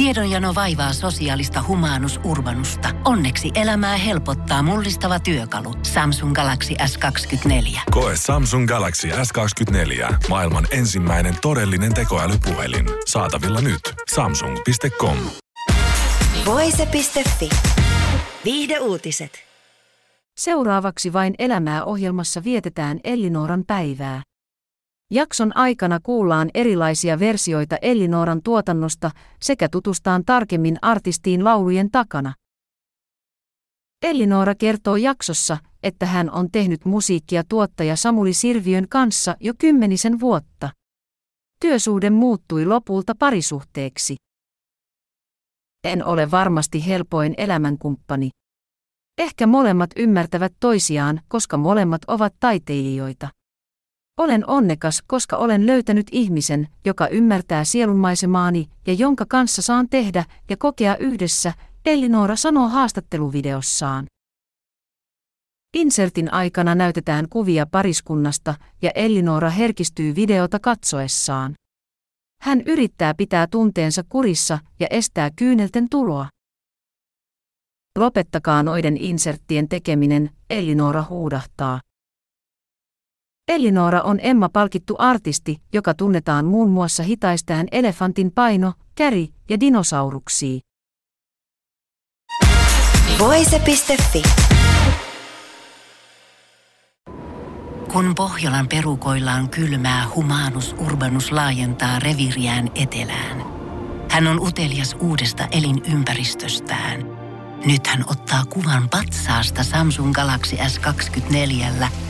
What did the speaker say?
Tiedonjano vaivaa sosiaalista humanus urbanusta. Onneksi elämää helpottaa mullistava työkalu. Samsung Galaxy S24. Koe Samsung Galaxy S24. Maailman ensimmäinen todellinen tekoälypuhelin. Saatavilla nyt. Samsung.com. Voise.fi. Viihde uutiset. Seuraavaksi vain elämää ohjelmassa vietetään Ellinoran päivää. Jakson aikana kuullaan erilaisia versioita Ellinoran tuotannosta sekä tutustaan tarkemmin artistiin laulujen takana. Ellinora kertoo jaksossa, että hän on tehnyt musiikkia tuottaja Samuli Sirviön kanssa jo kymmenisen vuotta. Työsuhde muuttui lopulta parisuhteeksi. En ole varmasti helpoin elämänkumppani. Ehkä molemmat ymmärtävät toisiaan, koska molemmat ovat taiteilijoita. Olen onnekas, koska olen löytänyt ihmisen, joka ymmärtää sielunmaisemaani ja jonka kanssa saan tehdä ja kokea yhdessä, Elinora sanoo haastatteluvideossaan. Insertin aikana näytetään kuvia pariskunnasta ja Elinora herkistyy videota katsoessaan. Hän yrittää pitää tunteensa kurissa ja estää kyynelten tuloa. Lopettakaa noiden inserttien tekeminen, Elinora huudahtaa. Elinora on Emma-palkittu artisti, joka tunnetaan muun muassa hitaistään elefantin paino, käri ja dinosauruksia. Voise.fi. Kun Pohjolan perukoillaan kylmää, humanus urbanus laajentaa reviriään etelään. Hän on utelias uudesta elinympäristöstään. Nyt hän ottaa kuvan patsaasta Samsung Galaxy S24